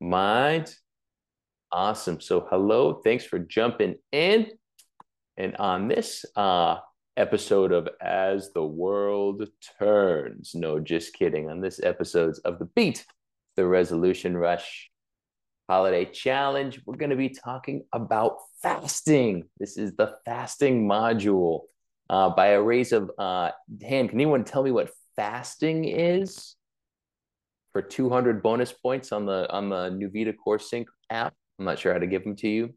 Mind. Awesome. So, hello. Thanks for jumping in. And on this uh, episode of As the World Turns, no, just kidding. On this episode of The Beat, the Resolution Rush Holiday Challenge, we're going to be talking about fasting. This is the fasting module. Uh, by a raise of uh, hand, can anyone tell me what fasting is? For 200 bonus points on the on the NuVita Core Sync app. I'm not sure how to give them to you.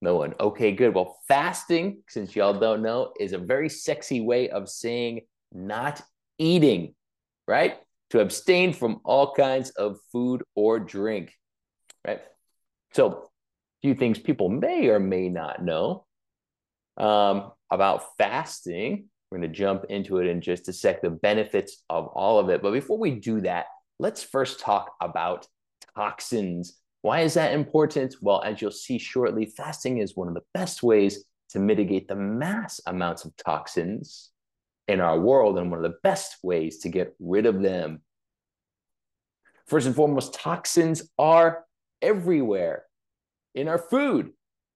No one. Okay, good. Well, fasting, since y'all don't know, is a very sexy way of saying not eating, right? To abstain from all kinds of food or drink, right? So, a few things people may or may not know um, about fasting. We're going to jump into it in just a sec, the benefits of all of it. But before we do that, let's first talk about toxins. Why is that important? Well, as you'll see shortly, fasting is one of the best ways to mitigate the mass amounts of toxins in our world and one of the best ways to get rid of them. First and foremost, toxins are everywhere in our food,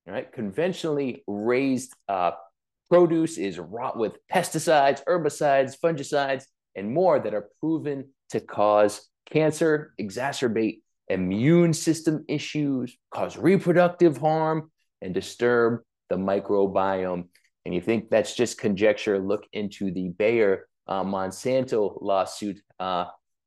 right? Conventionally raised uh, produce is wrought with pesticides, herbicides, fungicides, and more that are proven to cause cancer, exacerbate immune system issues, cause reproductive harm, and disturb the microbiome. And you think that's just conjecture? Look into the Bayer uh, Monsanto lawsuit, uh,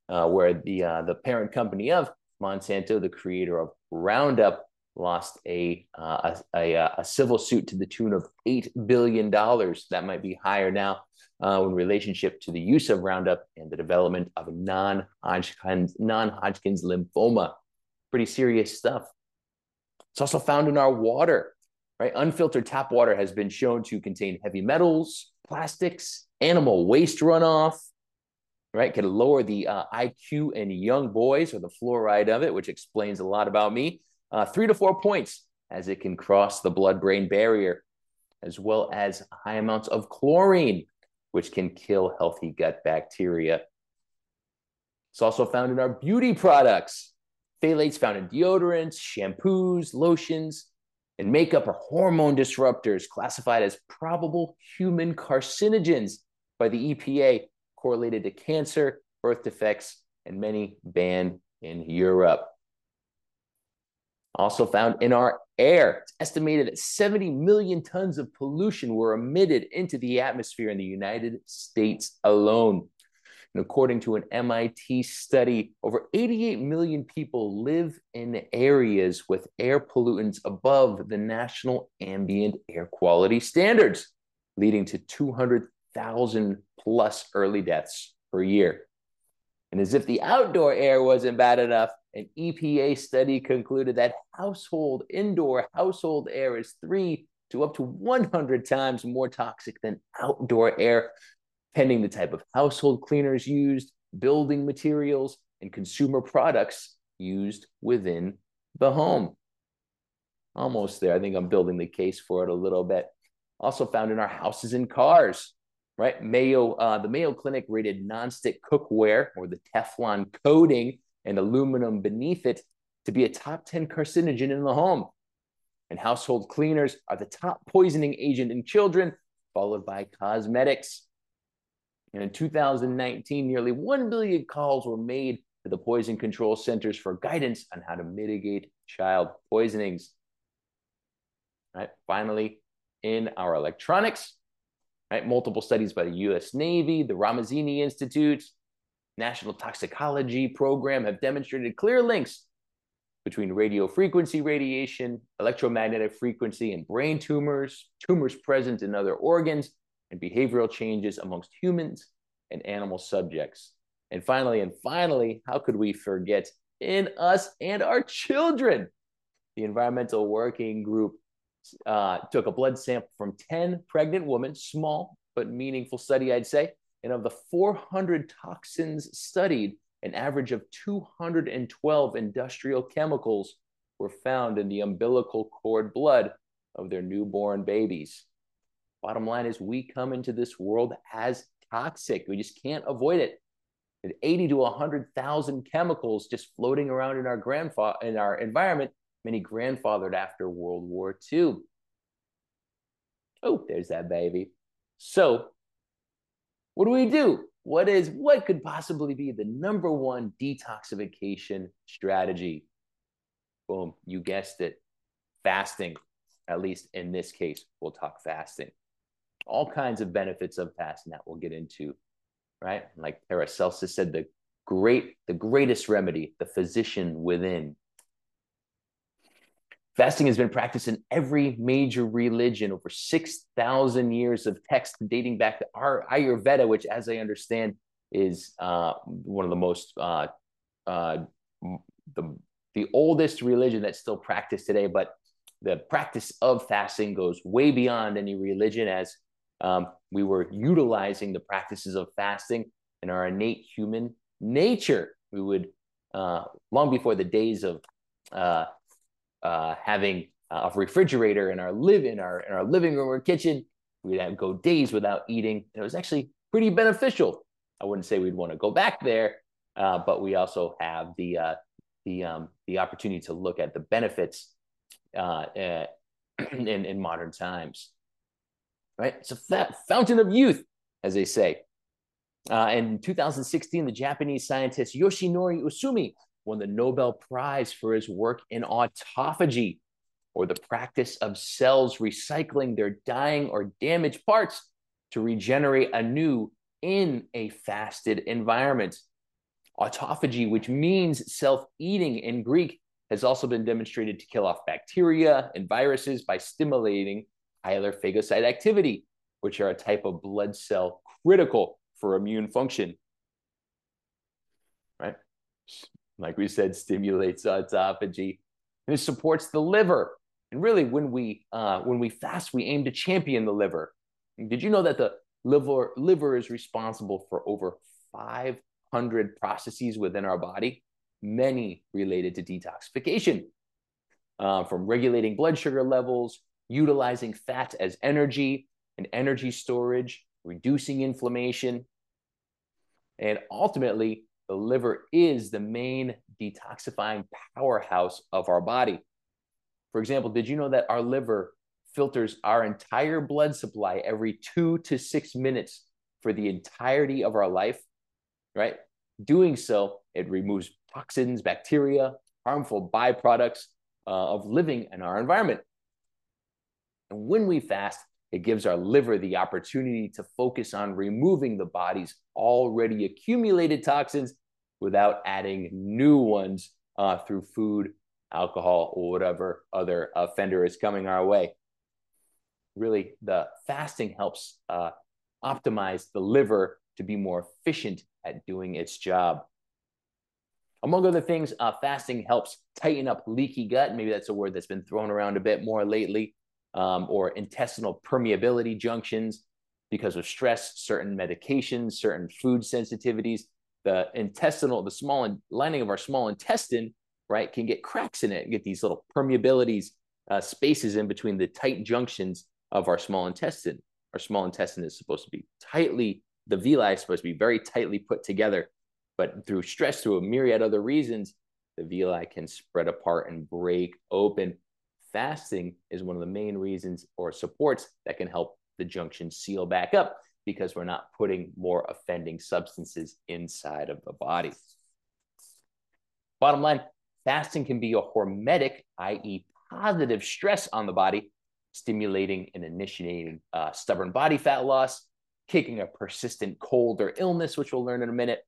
uh, where the uh, the parent company of Monsanto, the creator of Roundup, lost a, uh, a, a, a, civil suit to the tune of $8 billion. That might be higher now uh, in relationship to the use of Roundup and the development of non-Hodgkin's, non-Hodgkin's lymphoma. Pretty serious stuff. It's also found in our water, right? Unfiltered tap water has been shown to contain heavy metals, plastics, animal waste runoff, right? Can lower the uh, IQ in young boys or the fluoride of it, which explains a lot about me uh, three to four points as it can cross the blood brain barrier, as well as high amounts of chlorine, which can kill healthy gut bacteria. It's also found in our beauty products. Phthalates found in deodorants, shampoos, lotions, and makeup are hormone disruptors classified as probable human carcinogens by the EPA, correlated to cancer, birth defects, and many banned in Europe also found in our air. It's estimated that 70 million tons of pollution were emitted into the atmosphere in the United States alone. And according to an MIT study, over 88 million people live in areas with air pollutants above the national ambient air quality standards, leading to 200,000 plus early deaths per year. And as if the outdoor air wasn't bad enough, an EPA study concluded that household, indoor household air is three to up to 100 times more toxic than outdoor air, pending the type of household cleaners used, building materials, and consumer products used within the home. Almost there. I think I'm building the case for it a little bit. Also found in our houses and cars, right? Mayo, uh, the Mayo Clinic rated nonstick cookware or the Teflon coating and aluminum beneath it to be a top 10 carcinogen in the home. And household cleaners are the top poisoning agent in children, followed by cosmetics. And in 2019, nearly 1 billion calls were made to the Poison Control Centers for guidance on how to mitigate child poisonings. Right. Finally, in our electronics, right, multiple studies by the US Navy, the Ramazzini Institute, National Toxicology Program have demonstrated clear links between radio frequency radiation, electromagnetic frequency, and brain tumors, tumors present in other organs, and behavioral changes amongst humans and animal subjects. And finally, and finally, how could we forget in us and our children? The Environmental Working Group uh, took a blood sample from 10 pregnant women, small but meaningful study, I'd say, and of the 400 toxins studied, an average of 212 industrial chemicals were found in the umbilical cord blood of their newborn babies. Bottom line is, we come into this world as toxic. We just can't avoid it. and 80 to 100,000 chemicals just floating around in our grandfather in our environment, many grandfathered after World War II. Oh, there's that baby. So, what do we do? What is what could possibly be the number one detoxification strategy? Boom, you guessed it. Fasting. At least in this case, we'll talk fasting. All kinds of benefits of fasting that we'll get into right? Like Paracelsus said, the great, the greatest remedy, the physician within. Fasting has been practiced in every major religion over 6,000 years of text dating back to our Ayurveda, which, as I understand, is uh, one of the most, uh, uh, the, the oldest religion that's still practiced today. But the practice of fasting goes way beyond any religion, as um, we were utilizing the practices of fasting in our innate human nature. We would, uh, long before the days of uh, having a refrigerator in our live in our in our living room or kitchen, we'd have, go days without eating. It was actually pretty beneficial. I wouldn't say we'd want to go back there, uh, but we also have the uh, the um, the opportunity to look at the benefits uh, in in modern times right? It's a fountain of youth, as they say. Uh, in 2016, the Japanese scientist Yoshinori Ohsumi won the Nobel Prize for his work in autophagy, or the practice of cells recycling their dying or damaged parts to regenerate anew in a fasted environment. Autophagy, which means self eating in Greek, has also been demonstrated to kill off bacteria and viruses by stimulating islet phagocyte activity, which are a type of blood cell critical for immune function. Right? Like we said, stimulates autophagy. And it supports the liver. And really, when we uh, when we fast, we aim to champion the liver. Did you know that the liver liver is responsible for over 500 processes within our body, many related to detoxification, uh, from regulating blood sugar levels utilizing fat as energy and energy storage, reducing inflammation. And ultimately, the liver is the main detoxifying powerhouse of our body. For example, did you know that our liver filters our entire blood supply every two to six minutes for the entirety of our life? Right? Doing so, it removes toxins, bacteria, harmful byproducts uh, of living in our environment. And when we fast, it gives our liver the opportunity to focus on removing the body's already accumulated toxins without adding new ones uh, through food, alcohol, or whatever other offender is coming our way. Really, the fasting helps uh, optimize the liver to be more efficient at doing its job. Among other things, uh, fasting helps tighten up leaky gut. Maybe that's a word that's been thrown around a bit more lately um, or intestinal permeability junctions because of stress, certain medications, certain food sensitivities. The intestinal, the small lining of our small intestine, right, can get cracks in it, and get these little permeabilities, uh, spaces in between the tight junctions of our small intestine. Our small intestine is supposed to be tightly, the villi is supposed to be very tightly put together. But through stress, through a myriad other reasons, the villi can spread apart and break open fasting is one of the main reasons or supports that can help the junction seal back up because we're not putting more offending substances inside of the body. Bottom line, fasting can be a hormetic, i.e., positive stress on the body, stimulating and initiating uh, stubborn body fat loss, kicking a persistent cold or illness, which we'll learn in a minute,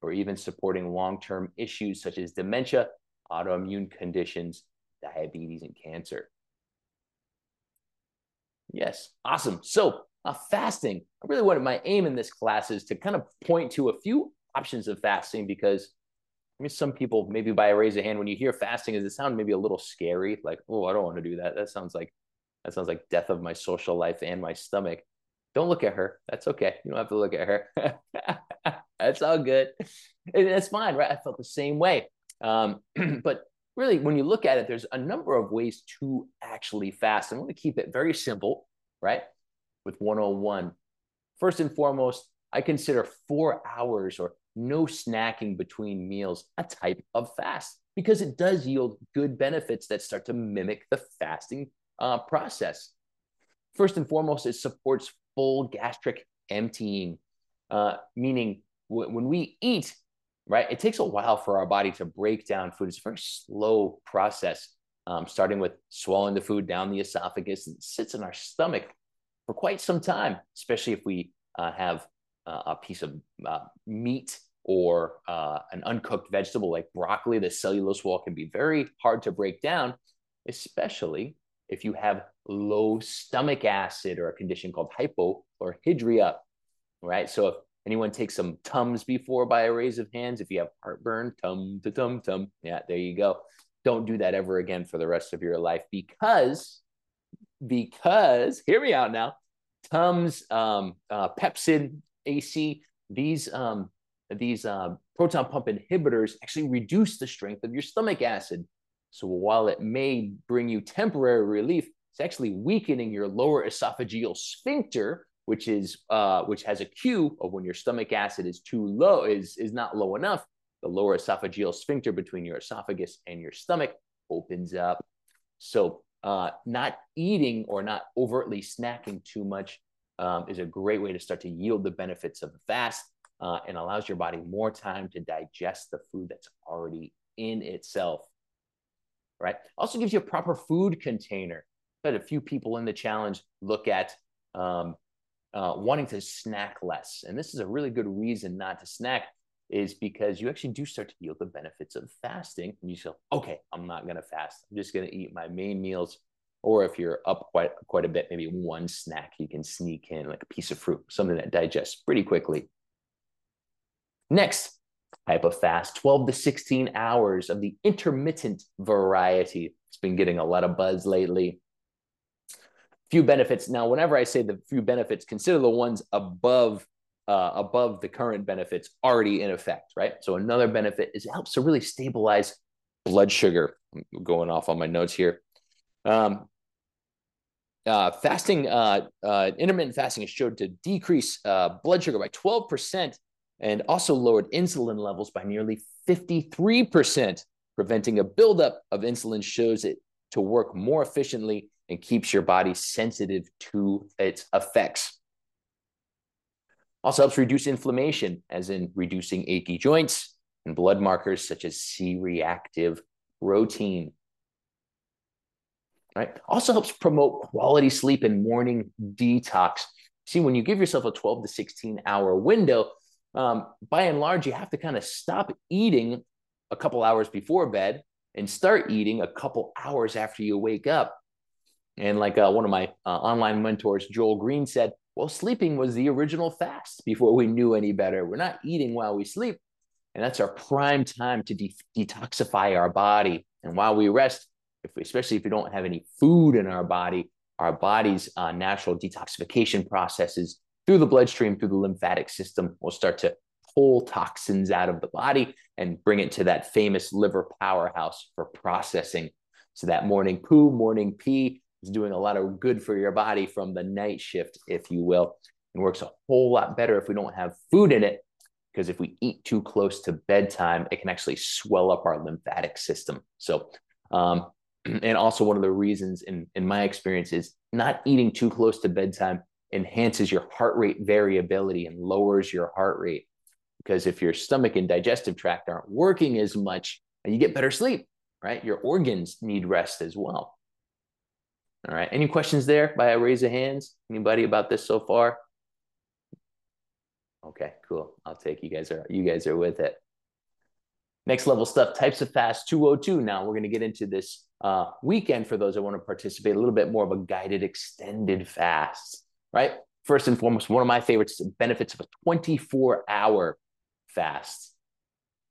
or even supporting long term issues such as dementia, autoimmune conditions, diabetes, and cancer. Yes, awesome. So, uh, fasting. I really wanted my aim in this class is to kind of point to a few options of fasting because I mean, some people maybe by a raise of hand when you hear fasting, does it sound maybe a little scary? Like, oh, I don't want to do that. That sounds like that sounds like death of my social life and my stomach. Don't look at her. That's okay. You don't have to look at her. That's all good. And that's fine, right? I felt the same way. Um, but really, when you look at it, there's a number of ways to actually fast. I'm going to keep it very simple, right? With 101. First and foremost, I consider four hours or no snacking between meals a type of fast because it does yield good benefits that start to mimic the fasting uh, process. First and foremost, it supports full gastric emptying, uh, meaning when we eat, right, it takes a while for our body to break down food. It's a very slow process, um, starting with swallowing the food down the esophagus and sits in our stomach for quite some time, especially if we uh, have uh, a piece of uh, meat or uh, an uncooked vegetable like broccoli. The cellulose wall can be very hard to break down, especially if you have low stomach acid or a condition called hypochlorhydria, right? So if anyone take some Tums before by a raise of hands, if you have heartburn, tum to tum tum, yeah, there you go. Don't do that ever again for the rest of your life because, because, hear me out now, Tums, um, uh, Pepcid, AC, these um, these uh, proton pump inhibitors actually reduce the strength of your stomach acid. So while it may bring you temporary relief, it's actually weakening your lower esophageal sphincter, which is uh, which has a cue of when your stomach acid is too low, is is not low enough. The lower esophageal sphincter between your esophagus and your stomach opens up. So uh, not eating or not overtly snacking too much um, is a great way to start to yield the benefits of the fast uh, and allows your body more time to digest the food that's already in itself right? Also gives you a proper food container. But a few people in the challenge look at um, uh, wanting to snack less. And this is a really good reason not to snack is because you actually do start to yield the benefits of fasting. And you say, okay, I'm not going to fast. I'm just going to eat my main meals. Or if you're up quite quite a bit, maybe one snack you can sneak in, like a piece of fruit, something that digests pretty quickly. Next, type of fast, 12 to 16 hours of the intermittent variety. It's been getting a lot of buzz lately. Few benefits. Now, whenever I say the few benefits, consider the ones above uh, above the current benefits already in effect, right? So another benefit is it helps to really stabilize blood sugar. I'm going off on my notes here. Um, uh, fasting, uh, uh, intermittent fasting is showed to decrease uh, blood sugar by 12% and also lowered insulin levels by nearly 53%. Preventing a buildup of insulin shows it to work more efficiently and keeps your body sensitive to its effects. Also helps reduce inflammation, as in reducing achy joints and blood markers such as C reactive protein. Right. Also helps promote quality sleep and morning detox. See, when you give yourself a 12 to 16 hour window, um, by and large, you have to kind of stop eating a couple hours before bed and start eating a couple hours after you wake up. And like uh, one of my uh, online mentors, Joel Greene, said, well, sleeping was the original fast before we knew any better. We're not eating while we sleep. And that's our prime time to de- detoxify our body. And while we rest, if we, especially if we don't have any food in our body, our body's uh, natural detoxification processes through the bloodstream, through the lymphatic system, will start to pull toxins out of the body and bring it to that famous liver powerhouse for processing. So that morning poo, morning pee is doing a lot of good for your body from the night shift, if you will, and works a whole lot better if we don't have food in it. Because if we eat too close to bedtime, it can actually swell up our lymphatic system. So, um, and also one of the reasons in, in my experience is not eating too close to bedtime enhances your heart rate variability and lowers your heart rate. Because if your stomach and digestive tract aren't working as much, and you get better sleep, right? Your organs need rest as well. All right. Any questions there by a raise of hands? Anybody about this so far? Okay, cool. I'll take you guys are you guys are with it. Next level stuff, types of fast 202. Now we're going to get into this uh, weekend for those that want to participate, a little bit more of a guided extended fast right? First and foremost, one of my favorites benefits of a 24 hour fast.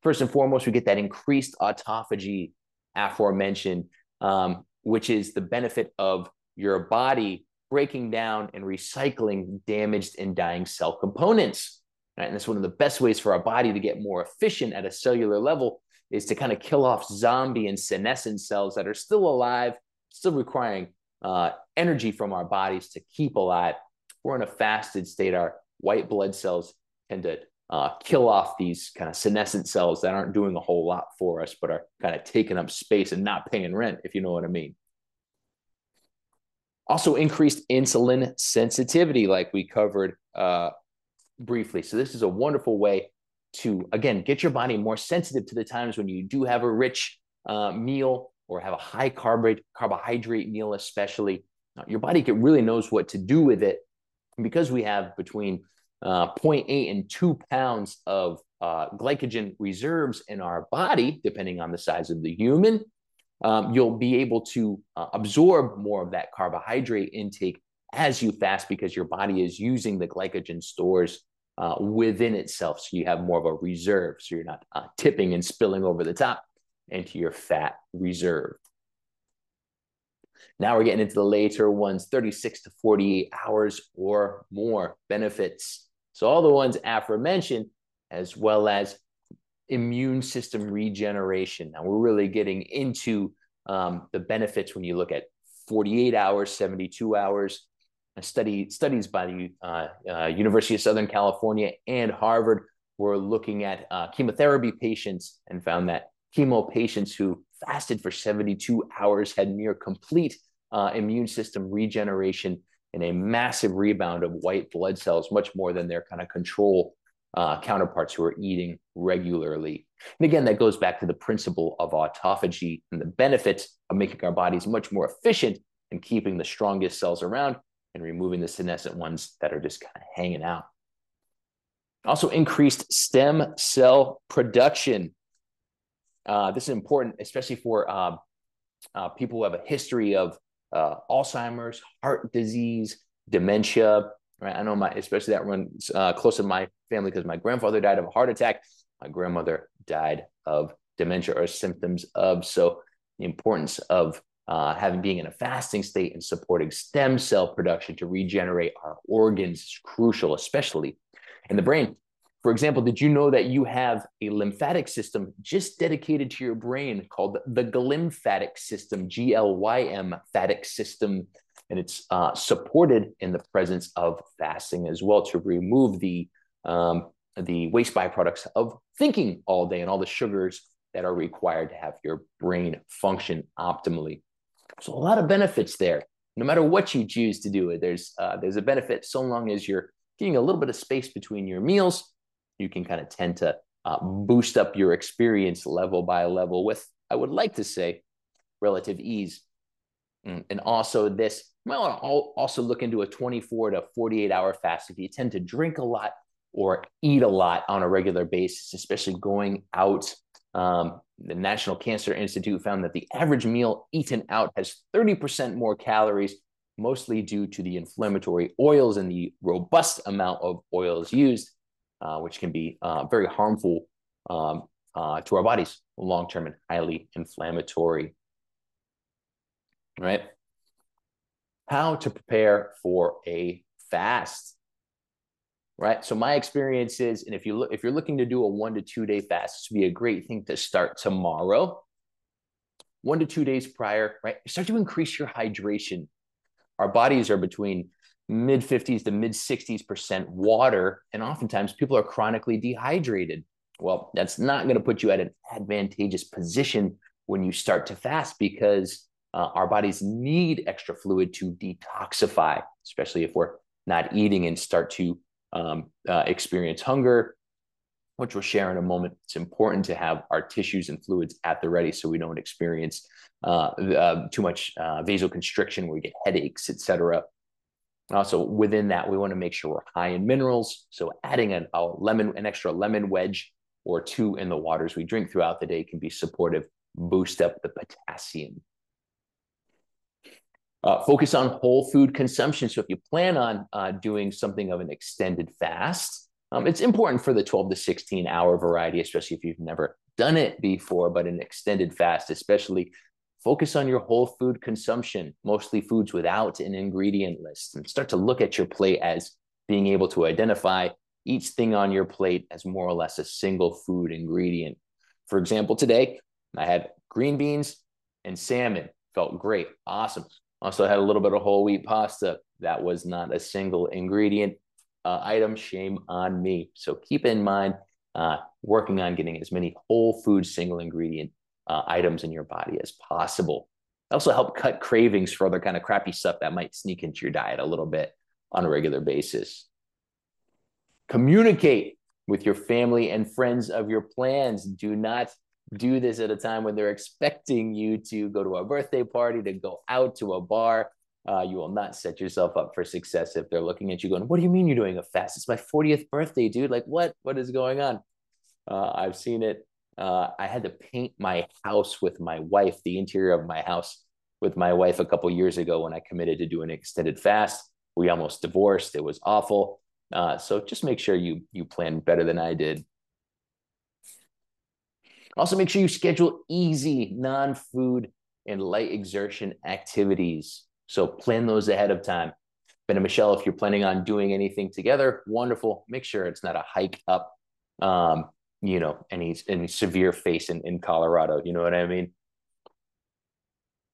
First and foremost, we get that increased autophagy aforementioned, um, which is the benefit of your body breaking down and recycling damaged and dying cell components. Right? And that's one of the best ways for our body to get more efficient at a cellular level is to kind of kill off zombie and senescent cells that are still alive, still requiring uh, energy from our bodies to keep alive we're in a fasted state, our white blood cells tend to uh, kill off these kind of senescent cells that aren't doing a whole lot for us, but are kind of taking up space and not paying rent, if you know what I mean. Also, increased insulin sensitivity, like we covered uh, briefly. So, this is a wonderful way to, again, get your body more sensitive to the times when you do have a rich uh, meal or have a high carbohydrate, carbohydrate meal, especially. Your body really knows what to do with it. Because we have between uh, 0.8 and 2 pounds of uh, glycogen reserves in our body, depending on the size of the human, um, you'll be able to uh, absorb more of that carbohydrate intake as you fast because your body is using the glycogen stores uh, within itself. So you have more of a reserve. So you're not uh, tipping and spilling over the top into your fat reserve. Now we're getting into the later ones 36 to 48 hours or more benefits. So, all the ones aforementioned, as well as immune system regeneration. Now, we're really getting into um, the benefits when you look at 48 hours, 72 hours. A study studies by the uh, uh, University of Southern California and Harvard were looking at uh, chemotherapy patients and found that chemo patients who fasted for 72 hours had near complete uh, immune system regeneration and a massive rebound of white blood cells, much more than their kind of control uh, counterparts who are eating regularly. And again, that goes back to the principle of autophagy and the benefits of making our bodies much more efficient and keeping the strongest cells around and removing the senescent ones that are just kind of hanging out. Also, increased stem cell production. Uh, this is important, especially for uh, uh, people who have a history of uh, Alzheimer's, heart disease, dementia, right? I know my, especially that runs uh, close to my family because my grandfather died of a heart attack. My grandmother died of dementia or symptoms of. So the importance of uh, having being in a fasting state and supporting stem cell production to regenerate our organs is crucial, especially in the brain. For example, did you know that you have a lymphatic system just dedicated to your brain called the glymphatic system, G L Y M phatic system? and it's uh, supported in the presence of fasting as well to remove the um, the waste byproducts of thinking all day and all the sugars that are required to have your brain function optimally. So a lot of benefits there. No matter what you choose to do, there's uh, there's a benefit so long as you're getting a little bit of space between your meals. You can kind of tend to uh, boost up your experience level by level with, I would like to say, relative ease. Mm, and also this might want to also look into a 24 to 48 hour fast if you tend to drink a lot or eat a lot on a regular basis, especially going out. Um, the National Cancer Institute found that the average meal eaten out has 30% more calories, mostly due to the inflammatory oils and the robust amount of oils used, uh, which can be uh, very harmful um, uh, to our bodies long term and highly inflammatory. Right? How to prepare for a fast. Right? So my experience is and if you look if you're looking to do a one to two day fast this would be a great thing to start tomorrow. One to two days prior right? Start to increase your hydration. Our bodies are between mid 50s to mid 60s percent water and oftentimes people are chronically dehydrated well that's not going to put you at an advantageous position when you start to fast because uh, our bodies need extra fluid to detoxify, especially if we're not eating and start to um, uh, experience hunger, which we'll share in a moment. It's important to have our tissues and fluids at the ready so we don't experience uh, uh too much uh, vasoconstriction where we get headaches, etc. Also, within that, we want to make sure we're high in minerals. So, adding an, a lemon, an extra lemon wedge or two in the waters we drink throughout the day can be supportive, boost up the potassium. Uh, focus on whole food consumption. So if you plan on uh, doing something of an extended fast, um, it's important for the 12 to 16 hour variety, especially if you've never done it before, but an extended fast, especially focus on your whole food consumption, mostly foods without an ingredient list, and start to look at your plate as being able to identify each thing on your plate as more or less a single food ingredient. For example, today I had green beans and salmon. Felt great. Awesome. Also had a little bit of whole wheat pasta. That was not a single ingredient. uh, item, shame on me. So keep in mind, uh, working on getting as many whole food, single ingredient uh, items in your body as possible. Also help cut cravings for other kind of crappy stuff that might sneak into your diet a little bit on a regular basis. Communicate with your family and friends of your plans. Do not do this at a time when they're expecting you to go to a birthday party, to go out to a bar. Uh, you will not set yourself up for success if they're looking at you going, "What do you mean you're doing a fast? It's my 40th birthday, dude. Like, what? What is going on?" Uh, I've seen it. Uh, I had to paint my house with my wife, the interior of my house with my wife a couple years ago when I committed to do an extended fast. We almost divorced. It was awful. Uh, so just make sure you you plan better than I did. Also, make sure you schedule easy, non-food and light exertion activities. So plan those ahead of time. Ben and Michelle, if you're planning on doing anything together, wonderful. Make sure it's not a hike up, um, you know, any any severe face in, in Colorado. You know what I mean?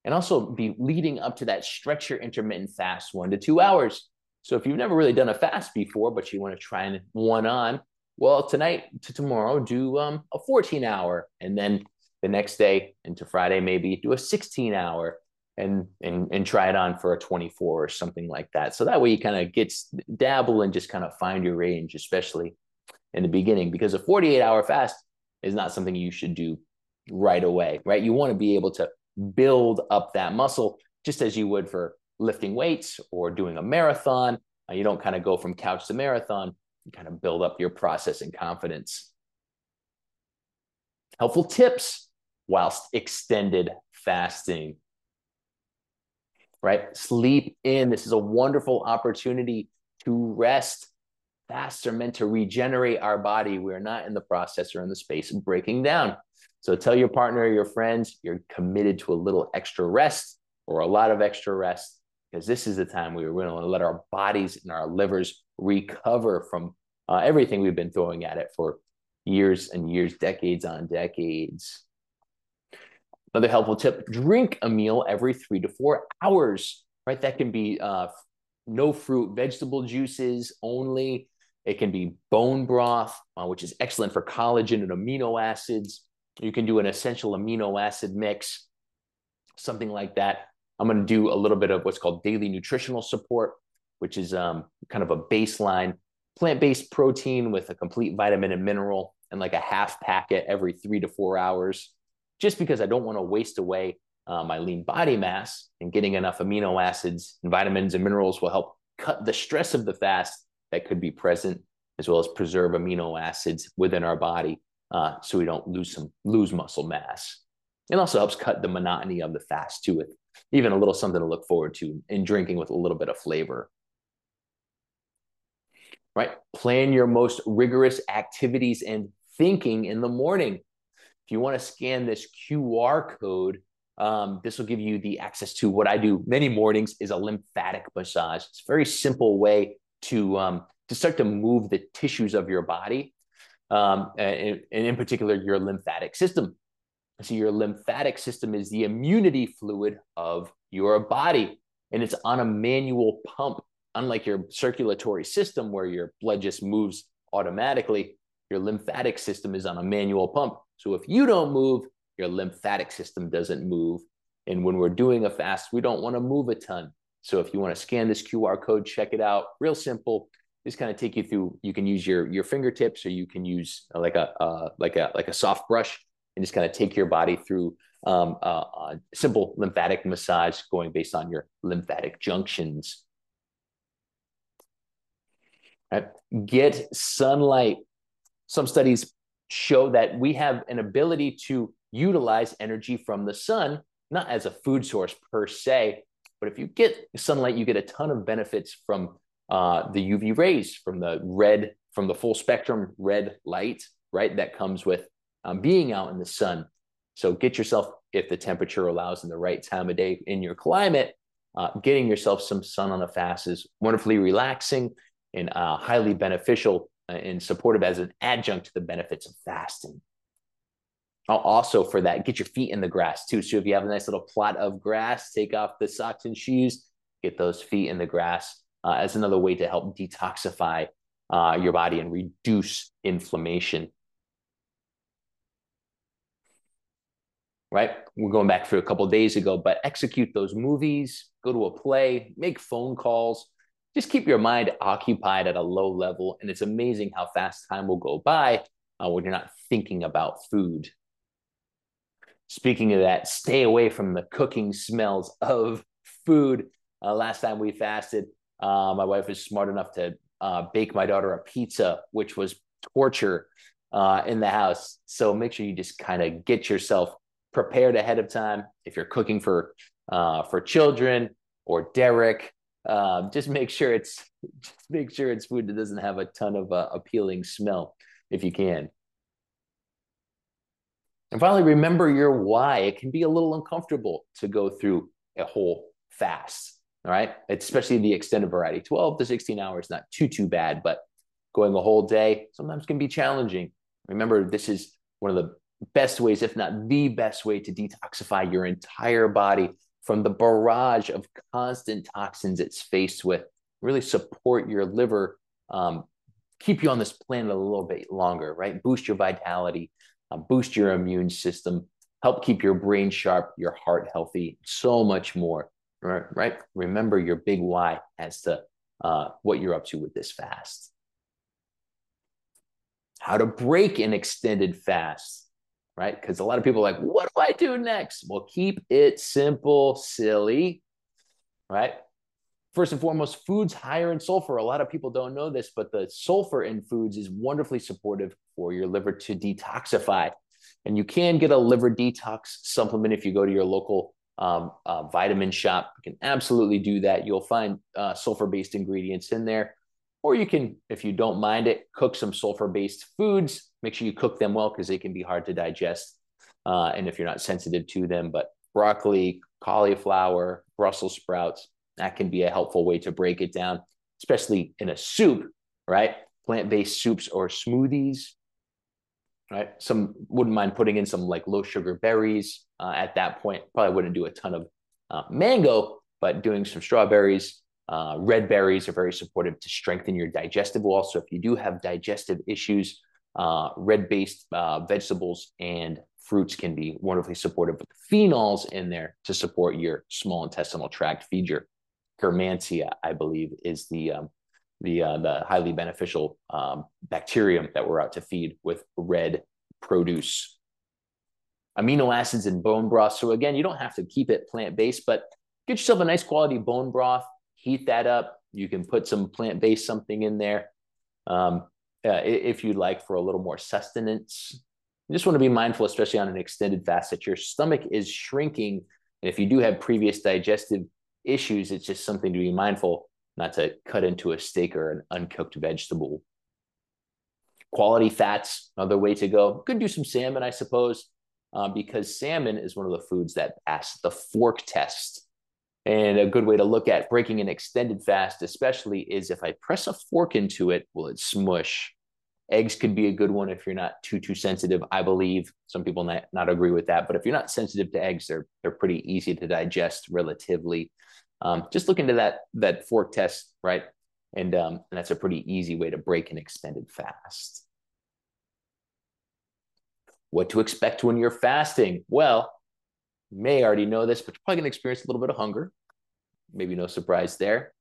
And also be leading up to that stretch your intermittent fast one to two hours. So if you've never really done a fast before, but you want to try and one on, well, tonight to tomorrow, do um, a 14 hour, and then the next day into Friday, maybe do a 16 hour and, and, and try it on for a 24 or something like that. So that way you kind of get dabble and just kind of find your range, especially in the beginning, because a 48 hour fast is not something you should do right away, right? You want to be able to build up that muscle just as you would for lifting weights or doing a marathon. Uh, you don't kind of go from couch to marathon, you kind of build up your process and confidence. Helpful tips whilst extended fasting. Right? Sleep in. This is a wonderful opportunity to rest. Fasts are meant to regenerate our body. We're not in the process or in the space of breaking down. So tell your partner, or your friends, you're committed to a little extra rest or a lot of extra rest because this is the time we are going to let our bodies and our livers recover from uh, everything we've been throwing at it for years and years, decades on decades. Another helpful tip drink a meal every three to four hours, right? That can be uh, no fruit, vegetable juices only. It can be bone broth, uh, which is excellent for collagen and amino acids. You can do an essential amino acid mix, something like that. I'm going to do a little bit of what's called daily nutritional support, which is um, kind of a baseline plant based protein with a complete vitamin and mineral and like a half packet every three to four hours, just because I don't want to waste away uh, my lean body mass and getting enough amino acids and vitamins and minerals will help cut the stress of the fast that could be present, as well as preserve amino acids within our body uh, so we don't lose some lose muscle mass. It also helps cut the monotony of the fast too, with even a little something to look forward to in drinking with a little bit of flavor. Right? Plan your most rigorous activities and thinking in the morning. If you want to scan this QR code, um, this will give you the access to what I do many mornings is a lymphatic massage. It's a very simple way to um, to start to move the tissues of your body um, and, and in particular your lymphatic system. So your lymphatic system is the immunity fluid of your body, and it's on a manual pump. Unlike your circulatory system, where your blood just moves automatically, your lymphatic system is on a manual pump. So if you don't move, your lymphatic system doesn't move. And when we're doing a fast, we don't want to move a ton. So if you want to scan this QR code, check it out. Real simple just kind of take you through. You can use your your fingertips, or you can use uh, like a uh, like a like a soft brush, and just kind of take your body through um, uh, a simple lymphatic massage, going based on your lymphatic junctions. Right. Get sunlight. Some studies show that we have an ability to utilize energy from the sun, not as a food source per se, but if you get sunlight, you get a ton of benefits from uh, the UV rays from the red, from the full spectrum red light, right? That comes with um, being out in the sun. So get yourself, if the temperature allows in the right time of day in your climate, uh, getting yourself some sun on a fast is wonderfully relaxing and uh, highly beneficial uh, and supportive as an adjunct to the benefits of fasting. Also, for that, get your feet in the grass too. So if you have a nice little plot of grass, take off the socks and shoes, get those feet in the grass uh, as another way to help detoxify uh, your body and reduce inflammation. Right? We're going back for a couple days ago, but execute those movies, go to a play, make phone calls, just keep your mind occupied at a low level. And it's amazing how fast time will go by uh, when you're not thinking about food. Speaking of that, stay away from the cooking smells of food. Uh, last time we fasted, uh, my wife was smart enough to uh, bake my daughter a pizza, which was torture uh, in the house. So make sure you just kind of get yourself prepared ahead of time. If you're cooking for uh, for children or Derek, um, just make sure it's just make sure it's food that doesn't have a ton of uh, appealing smell if you can. And finally, remember your why. It can be a little uncomfortable to go through a whole fast. All right. Especially the extended variety. 12 to 16 hours, not too, too bad, but going a whole day sometimes can be challenging. Remember, this is one of the best ways, if not the best way, to detoxify your entire body from the barrage of constant toxins it's faced with. Really support your liver, um, keep you on this planet a little bit longer, right? Boost your vitality, uh, boost your immune system, help keep your brain sharp, your heart healthy, so much more, right? right? Remember your big why as to uh, what you're up to with this fast. How to break an extended fast right? Because a lot of people are like, what do I do next? Well, keep it simple, silly, right? First and foremost, foods higher in sulfur. A lot of people don't know this, but the sulfur in foods is wonderfully supportive for your liver to detoxify. And you can get a liver detox supplement if you go to your local um, uh, vitamin shop. You can absolutely do that. You'll find uh, sulfur based ingredients in there. Or you can, if you don't mind it, cook some sulfur based foods Make sure you cook them well because they can be hard to digest. Uh, and if you're not sensitive to them, but broccoli, cauliflower, Brussels sprouts, that can be a helpful way to break it down, especially in a soup, right? Plant based soups or smoothies, right? Some wouldn't mind putting in some like low sugar berries uh, at that point. Probably wouldn't do a ton of uh, mango, but doing some strawberries, uh, red berries are very supportive to strengthen your digestive wall. So if you do have digestive issues, uh, red-based uh, vegetables and fruits can be wonderfully supportive with phenols in there to support your small intestinal tract feed your Akkermansia, I believe, is the um, the uh, the highly beneficial um, bacterium that we're out to feed with red produce. Amino acids in bone broth. So again, you don't have to keep it plant based, but get yourself a nice quality bone broth. Heat that up. You can put some plant based something in there. Um, uh, if you'd like for a little more sustenance. You just want to be mindful, especially on an extended fast, that your stomach is shrinking. And if you do have previous digestive issues, it's just something to be mindful not to cut into a steak or an uncooked vegetable. Quality fats, another way to go. Could do some salmon, I suppose, uh, because salmon is one of the foods that pass the fork test. And a good way to look at breaking an extended fast, especially, is if I press a fork into it, will it smush? Eggs could be a good one if you're not too too sensitive. I believe some people not, not agree with that, but if you're not sensitive to eggs, they're they're pretty easy to digest relatively. Um, just look into that that fork test, right? And um, and that's a pretty easy way to break an extended fast. What to expect when you're fasting? Well, you may already know this, but you're probably going to experience a little bit of hunger. Maybe no surprise there.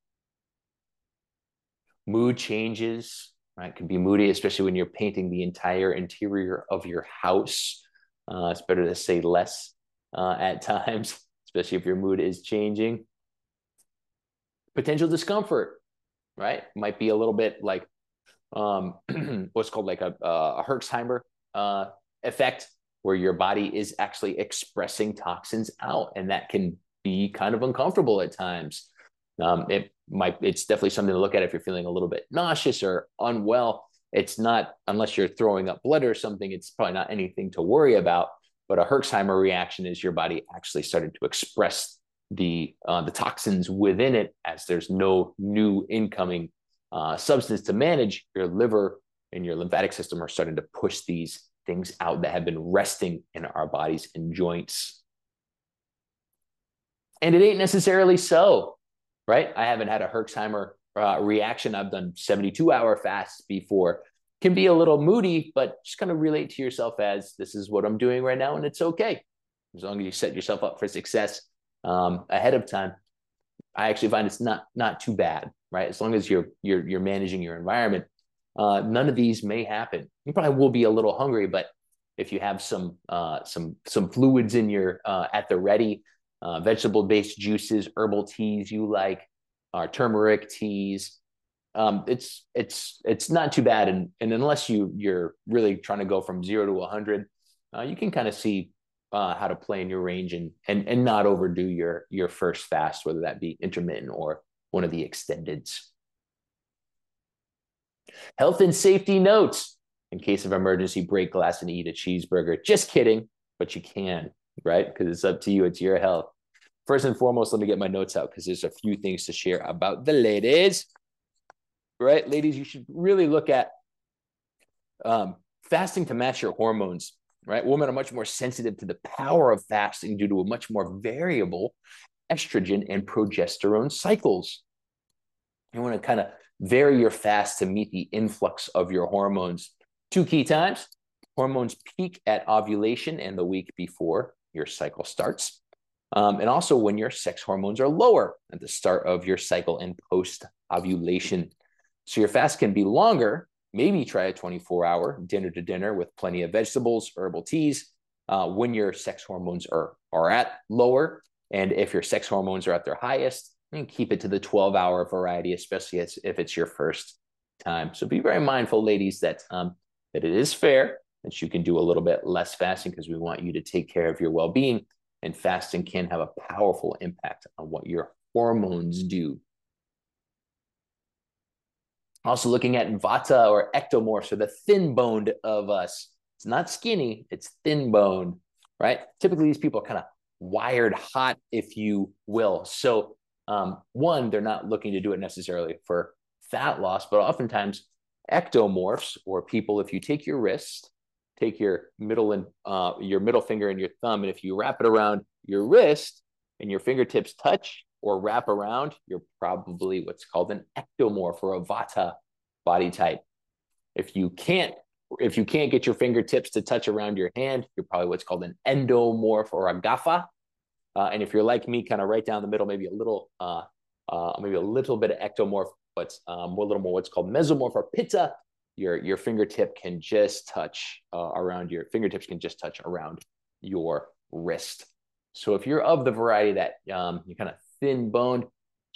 Mood changes, right? Can be moody, especially when you're painting the entire interior of your house. Uh, it's better to say less uh, at times, especially if your mood is changing. Potential discomfort, right? Might be a little bit like um, what's called like a, a Herxheimer uh, effect, where your body is actually expressing toxins out, and that can be kind of uncomfortable at times. Um, it might it's definitely something to look at if you're feeling a little bit nauseous or unwell. It's not unless you're throwing up blood or something. It's probably not anything to worry about. But a Herxheimer reaction is your body actually starting to express the uh, the toxins within it as there's no new incoming uh, substance to manage. Your liver and your lymphatic system are starting to push these things out that have been resting in our bodies and joints. And it ain't necessarily so, right? I haven't had a Herxheimer uh, reaction. I've done 72 hour fasts before. Can be a little moody, but just kind of relate to yourself as this is what I'm doing right now, and it's okay as long as you set yourself up for success um, ahead of time. I actually find it's not not too bad, right? As long as you're you're you're managing your environment, uh, none of these may happen. You probably will be a little hungry, but if you have some uh, some some fluids in your uh, at the ready, uh, vegetable based juices, herbal teas you like, uh, turmeric teas. Um, it's it's it's not too bad, and and unless you you're really trying to go from zero to hundred, uh, you can kind of see uh, how to play in your range and and and not overdo your your first fast, whether that be intermittent or one of the extendeds. Health and safety notes. In case of emergency, break glass and eat a cheeseburger. Just kidding, but you can, right? Because it's up to you. It's your health first and foremost, let me get my notes out because there's a few things to share about the ladies. Right, ladies, you should really look at um, fasting to match your hormones. Right, women are much more sensitive to the power of fasting due to a much more variable estrogen and progesterone cycles. You want to kind of vary your fast to meet the influx of your hormones. Two key times hormones peak at ovulation and the week before your cycle starts. Um, and also when your sex hormones are lower at the start of your cycle and post ovulation. So your fast can be longer. Maybe try a 24 hour dinner to dinner with plenty of vegetables, herbal teas uh, when your sex hormones are, are at lower. And if your sex hormones are at their highest, then keep it to the 12 hour variety, especially if it's your first time. So be very mindful, ladies, that, um, that it is fair that you can do a little bit less fasting because we want you to take care of your well being and fasting can have a powerful impact on what your hormones do. Also, looking at vata or ectomorphs, or the thin boned of us. It's not skinny, it's thin boned, right? Typically, these people are kind of wired hot, if you will. So, um, one, they're not looking to do it necessarily for fat loss, but oftentimes ectomorphs, or people, if you take your wrist take your middle and uh, your middle finger and your thumb, and if you wrap it around your wrist and your fingertips touch or wrap around, you're probably what's called an ectomorph or a vata body type. If you can't if you can't get your fingertips to touch around your hand, you're probably what's called an endomorph or a kapha. Uh, and if you're like me, kind of right down the middle, maybe a little, uh, uh, maybe a little bit of ectomorph, but um, a little more what's called mesomorph or pitta, your your fingertip can just touch uh, around your fingertips can just touch around your wrist. So if you're of the variety that um, you're kind of thin boned,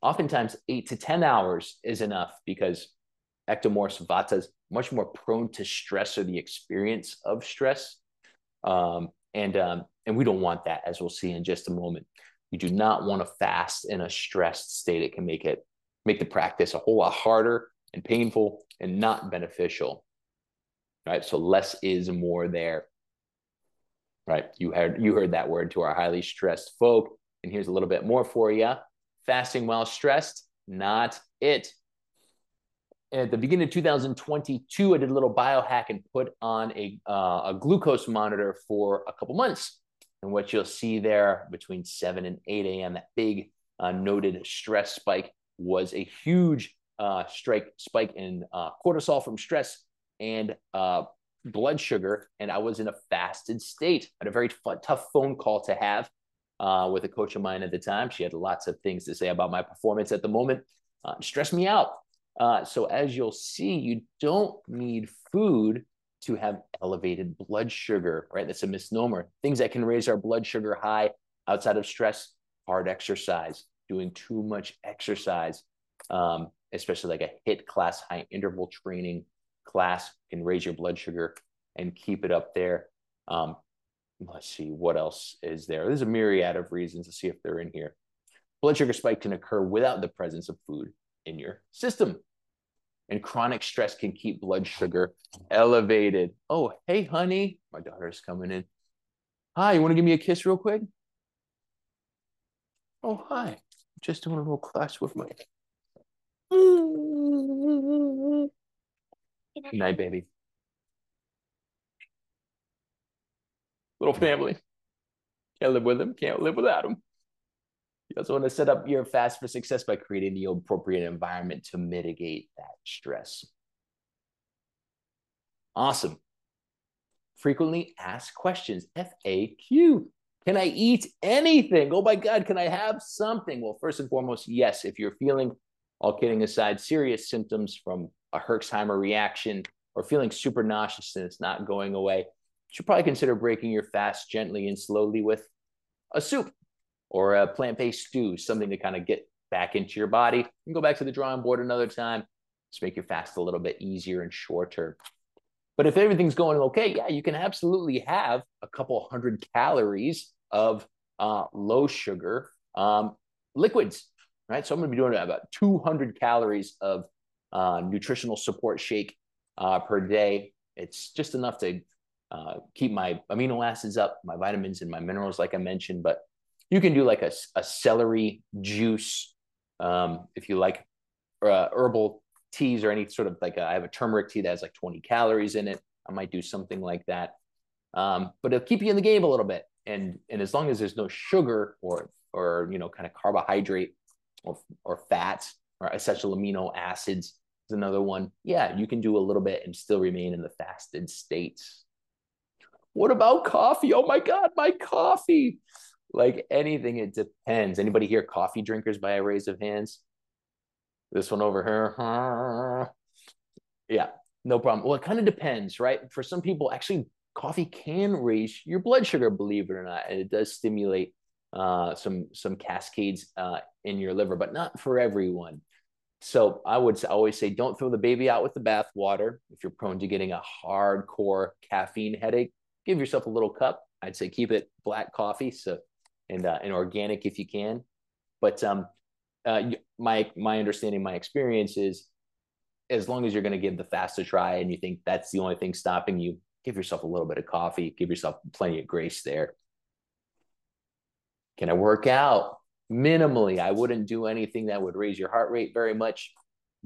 oftentimes eight to ten hours is enough because ectomorphs vatas much more prone to stress or the experience of stress, um, and um, and we don't want that as we'll see in just a moment. You do not want to fast in a stressed state. It can make it make the practice a whole lot harder and painful and not beneficial. Right. So less is more there. Right. You heard you heard that word to our highly stressed folk. And here's a little bit more for you. Fasting while stressed, not it. At the beginning of 2022, I did a little biohack and put on a, uh, a glucose monitor for a couple months. And what you'll see there between 7 and 8 a.m., that big uh, noted stress spike was a huge uh, strike spike in uh, cortisol from stress and uh, blood sugar, and I was in a fasted state. I had a very f- tough phone call to have uh, with a coach of mine at the time. She had lots of things to say about my performance at the moment. Uh, stressed me out. Uh, so as you'll see, you don't need food to have elevated blood sugar, right? That's a misnomer. Things that can raise our blood sugar high outside of stress, hard exercise, doing too much exercise, um, especially like a HIIT class, high interval training class, can raise your blood sugar and keep it up there. Um, let's see what else is there. There's a myriad of reasons. to see if they're in here. Blood sugar spike can occur without the presence of food in your system. And chronic stress can keep blood sugar elevated. Oh, hey, honey. My daughter's coming in. Hi, you want to give me a kiss real quick? Oh, hi. Just doing a little class with my Good night, baby. Little family. Can't live with them, can't live without them. You also want to set up your fast for success by creating the appropriate environment to mitigate that stress. Awesome. Frequently asked questions, FAQ. Can I eat anything? Oh my God, can I have something? Well, first and foremost, yes. If you're feeling, all kidding aside, serious symptoms from a Herxheimer reaction or feeling super nauseous and it's not going away, you should probably consider breaking your fast gently and slowly with a soup or a plant-based stew, something to kind of get back into your body. Can go back to the drawing board another time. Just make your fast a little bit easier and shorter. But if everything's going okay, yeah, you can absolutely have a couple hundred calories of uh, low sugar um, liquids, right? So I'm going to be doing about 200 calories of uh, nutritional support shake uh, per day. It's just enough to uh, keep my amino acids up, my vitamins and my minerals, like I mentioned. But you can do like a, a celery juice um, if you like uh, herbal teas or any sort of like a, I have a turmeric tea that has like 20 calories in it. I might do something like that. Um, but it'll keep you in the game a little bit. And and as long as there's no sugar or or you know kind of carbohydrate or or fats or essential amino acids is another one. Yeah, you can do a little bit and still remain in the fasted states. What about coffee? Oh my God, my coffee. Like anything, it depends. Anybody here coffee drinkers by a raise of hands? This one over here. Yeah, no problem. Well, it kind of depends, right? For some people, actually, coffee can raise your blood sugar, believe it or not, and it does stimulate uh, some some cascades uh, in your liver, but not for everyone. So I would always say, don't throw the baby out with the bathwater. If you're prone to getting a hardcore caffeine headache, give yourself a little cup. I'd say keep it black coffee, so and uh, and organic if you can. But um, uh, my my understanding, my experience is, as long as you're going to give the fast a try, and you think that's the only thing stopping you, give yourself a little bit of coffee. Give yourself plenty of grace there. Can I work out minimally? I wouldn't do anything that would raise your heart rate very much.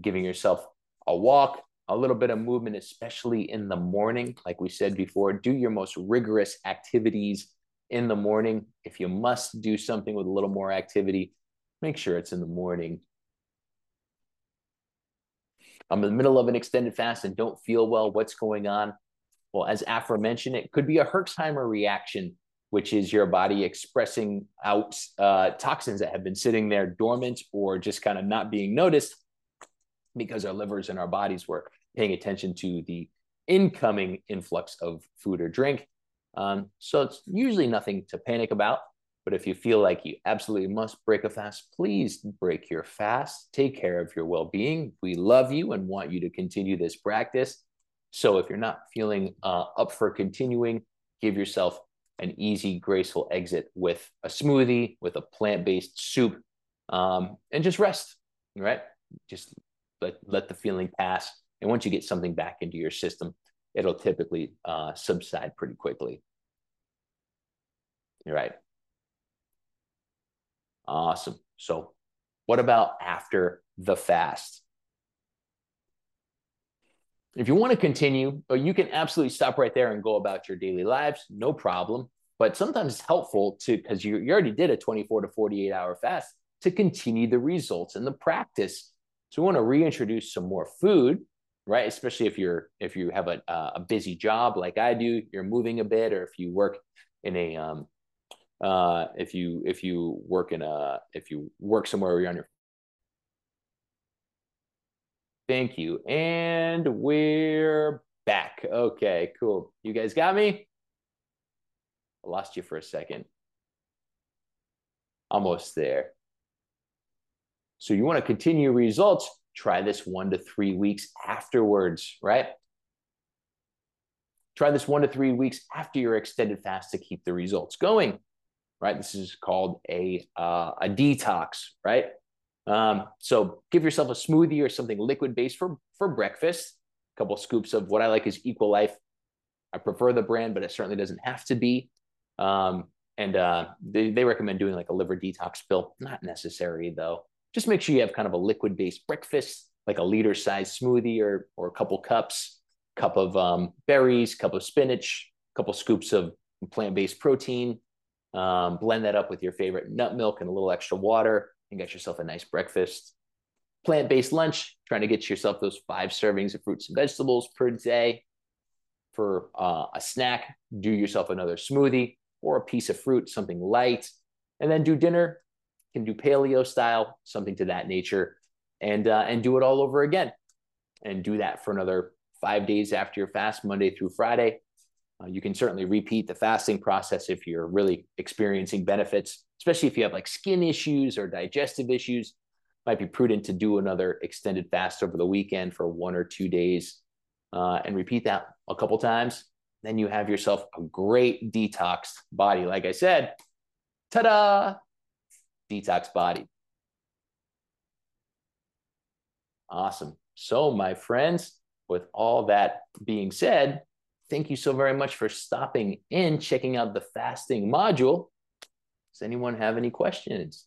Giving yourself a walk, a little bit of movement, especially in the morning. Like we said before, do your most rigorous activities in the morning. If you must do something with a little more activity, make sure it's in the morning. I'm in the middle of an extended fast and don't feel well. What's going on? Well, as aforementioned, it could be a Herxheimer reaction, which is your body expressing out uh, toxins that have been sitting there dormant or just kind of not being noticed because our livers and our bodies were paying attention to the incoming influx of food or drink. Um, so it's usually nothing to panic about. But if you feel like you absolutely must break a fast, please break your fast. Take care of your well being. We love you and want you to continue this practice. So if you're not feeling uh, up for continuing, give yourself an easy, graceful exit with a smoothie, with a plant based soup, um, and just rest, right? Just let, let the feeling pass. And once you get something back into your system, it'll typically uh, subside pretty quickly. You're right. Awesome. So, what about after the fast? If you want to continue, uh, you can absolutely stop right there and go about your daily lives, no problem. But sometimes it's helpful to, because you, you already did a 24 to 48 hour fast, to continue the results and the practice. So we want to reintroduce some more food, right? Especially if you're if you have a, a busy job like I do, you're moving a bit, or if you work in a um, uh, if you if you work in a if you work somewhere where you're on your thank you. And we're back. Okay cool. You guys got me? I lost you for a second. Almost there. So you want to continue results? Try this one to three weeks afterwards right? Try this one to three weeks after your extended fast to keep the results going right? This is called a uh, a detox, right? Um, so give yourself a smoothie or something liquid based for for breakfast. A couple of scoops of what I like is Equilife. I prefer the brand, but it certainly doesn't have to be. Um, and uh, they, they recommend doing like a liver detox pill. Not necessary though. Just make sure you have kind of a liquid based breakfast, like a liter size smoothie or or a couple cups, cup of um, berries, cup of spinach, a couple scoops of plant based protein, Um, blend that up with your favorite nut milk and a little extra water, and get yourself a nice breakfast. Plant based lunch, trying to get yourself those five servings of fruits and vegetables per day. For uh, a snack, do yourself another smoothie or a piece of fruit, something light. And then do dinner, can do paleo style, something to that nature, and uh, and do it all over again, and do that for another five days after your fast, Monday through Friday. Uh, you can certainly repeat the fasting process if you're really experiencing benefits, especially if you have like skin issues or digestive issues. Might be prudent to do another extended fast over the weekend for one or two days uh, and repeat that a couple times. Then you have yourself a great detoxed body. Like I said, ta da, detox body. Awesome. So, my friends, with all that being said, thank you so very much for stopping in, checking out the fasting module. Does anyone have any questions?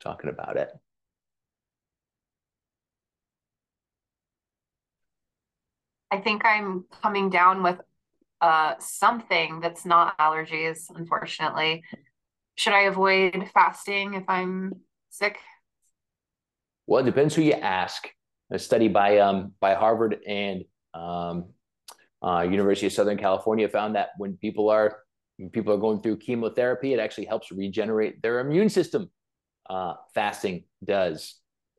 Talking about it. I think I'm coming down with uh, something that's not allergies, unfortunately. Should I avoid fasting if I'm sick? Well, it depends who you ask. A study by um, by Harvard and um, uh, University of Southern California found that when people are when people are going through chemotherapy, it actually helps regenerate their immune system. Uh, fasting does.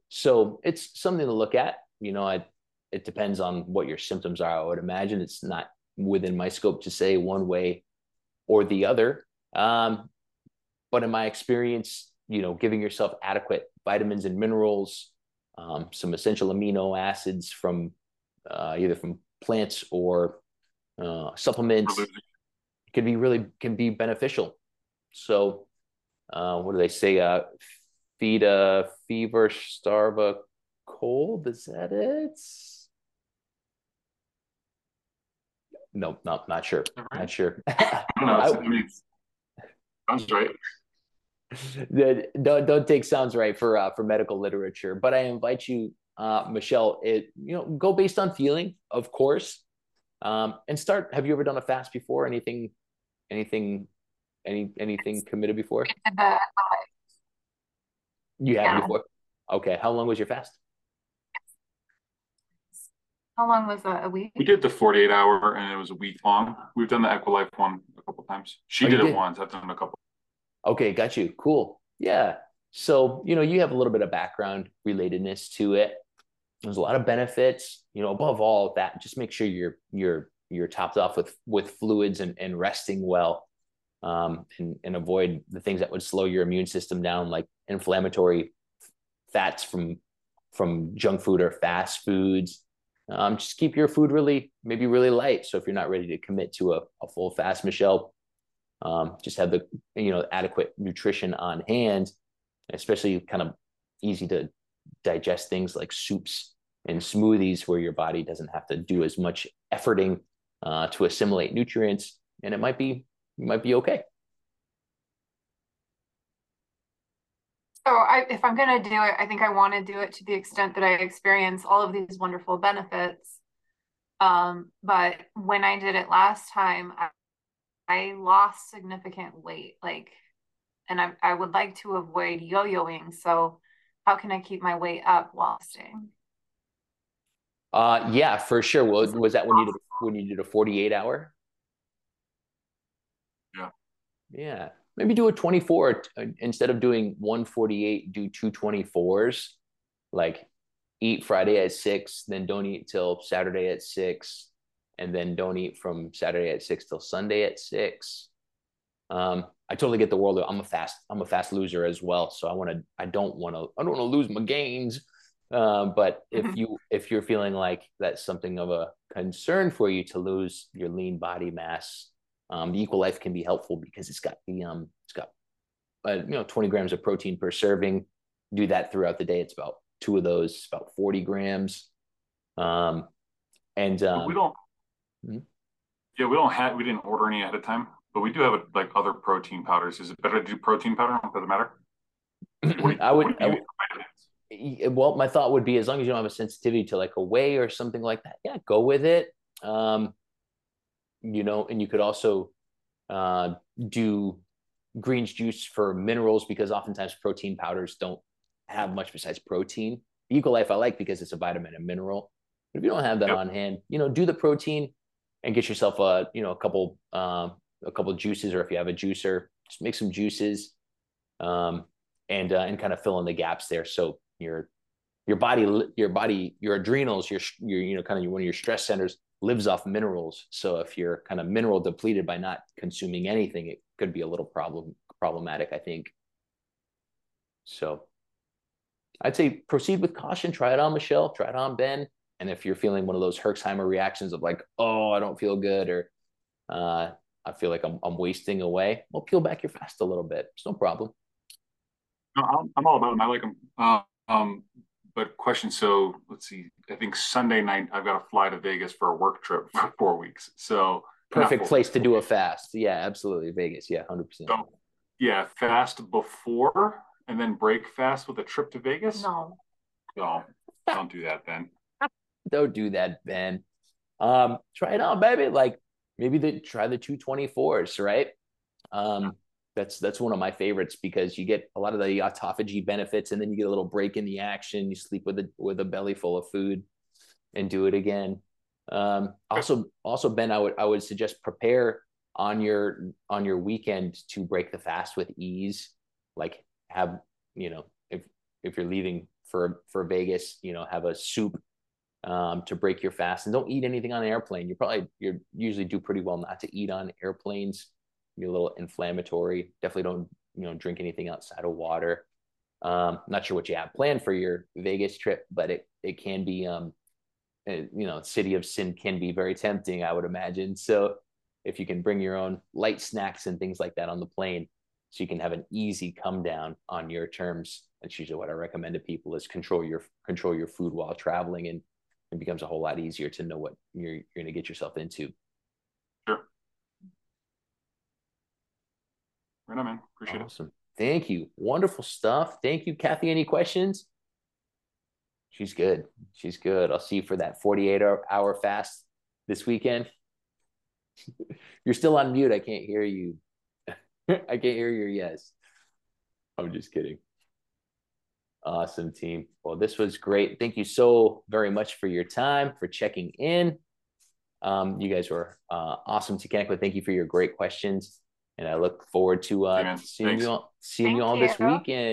So it's something to look at. You know, I, it depends on what your symptoms are. I would imagine it's not within my scope to say one way or the other. Um, but in my experience, you know, giving yourself adequate vitamins and minerals, um, some essential amino acids from uh, either from plants or uh, supplements can be really can be beneficial. So, uh, what do they say? Uh, feed a fever, starve a cold. Is that it? no, no, not sure. Right. Not sure. no, I, sounds right. Don't don't take sounds right for uh, for medical literature, but I invite you, uh, Michelle. It you know go based on feeling, of course, um, and start. Have you ever done a fast before? Anything, anything, any anything committed before? You have yeah. before. Okay, how long was your fast? How long was that? A week? We did the 48 hour and it was a week long. We've done the Equilife one a couple times. She oh, did, did it once. I've done a couple. Okay, got you. Cool. Yeah. So, you know, you have a little bit of background relatedness to it. There's a lot of benefits, you know, above all that, just make sure you're you're you're topped off with with fluids and, and resting well. Um, and, and avoid the things that would slow your immune system down, like inflammatory fats from from junk food or fast foods, um, just keep your food really, maybe really light. So if you're not ready to commit to a, a full fast, Michelle, um, just have the you know adequate nutrition on hand, especially kind of easy to digest things like soups and smoothies, where your body doesn't have to do as much efforting uh, to assimilate nutrients, and it might be might be okay. So I, if I'm going to do it, I think I want to do it to the extent that I experience all of these wonderful benefits. Um, but when I did it last time, I, I lost significant weight, like, and I, I would like to avoid yo-yoing. So how can I keep my weight up while staying? Uh, yeah, for sure. Was, was that when you did, when you did a 48 hour? Yeah. Yeah maybe do a 24 uh, instead of doing 148 do two 24s like eat friday at six then don't eat till saturday at six and then don't eat from saturday at six till sunday at six um, i totally get the world i'm a fast i'm a fast loser as well so i want to i don't want to i don't want to lose my gains uh, but if mm-hmm. you if you're feeling like that's something of a concern for you to lose your lean body mass um, the Life can be helpful because it's got the um, it's got uh, you know 20 grams of protein per serving. Do that throughout the day. It's about two of those, It's about 40 grams. Um, and um, we don't. Mm-hmm. Yeah, we don't have. We didn't order any ahead of time, but we do have like other protein powders. Is it better to do protein powder? Does it matter? You, I would. I would well, my thought would be as long as you don't have a sensitivity to like a whey or something like that, yeah, go with it. Um, you know, and you could also uh, do greens juice for minerals because oftentimes protein powders don't have much besides protein. Equilife I like because it's a vitamin and mineral. But if you don't have that yep. on hand, you know, do the protein and get yourself a you know a couple um, a couple juices, or if you have a juicer, just make some juices, um, and uh, and kind of fill in the gaps there. So your your body, your body, your adrenals, your your you know kind of one of your stress centers lives off minerals. So if you're kind of mineral depleted by not consuming anything, it could be a little problem problematic, I think. So I'd say proceed with caution. Try it on Michelle. Try it on Ben. And if you're feeling one of those Herxheimer reactions of like, oh, I don't feel good, or uh, I feel like I'm, I'm wasting away, well, peel back your fast a little bit. It's no problem. No, I'm, I'm all about them. I like them. Uh, um, but question, so let's see. I think Sunday night I've got to fly to Vegas for a work trip for four weeks. So perfect place to do a fast. Yeah, absolutely. Vegas. Yeah, hundred percent. So, yeah, fast before and then break fast with a trip to Vegas. No. No, don't do that, Ben. Don't do that, Ben. Um, try it on, baby. Like maybe the try the two twenty fours, right? Um, that's that's one of my favorites because you get a lot of the autophagy benefits, and then you get a little break in the action. You sleep with a with a belly full of food, and do it again. Um, also, also Ben, I would I would suggest prepare on your on your weekend to break the fast with ease. Like have you know if if you're leaving for for Vegas, you know have a soup um, to break your fast, and don't eat anything on an airplane. You probably you usually do pretty well not to eat on airplanes be a little inflammatory. Definitely don't you know drink anything outside of water. Um, not sure what you have planned for your Vegas trip, but it it can be um, uh, you know, city of sin can be very tempting, I would imagine. So if you can bring your own light snacks and things like that on the plane, so you can have an easy come down on your terms. That's usually what I recommend to people is control your control your food while traveling, and it becomes a whole lot easier to know what you're you're going to get yourself into. Sure. Right on, man. Appreciate awesome. it. Thank you. Wonderful stuff. Thank you, Kathy. Any questions? She's good. She's good. I'll see you for that 48 hour fast this weekend. You're still on mute. I can't hear you. I can't hear your yes. I'm just kidding. Awesome, team. Well, this was great. Thank you so very much for your time, for checking in. Um, you guys were uh, awesome to connect with. Thank you for your great questions and I look forward to uh, seeing you all, seeing Thank you all you. this weekend.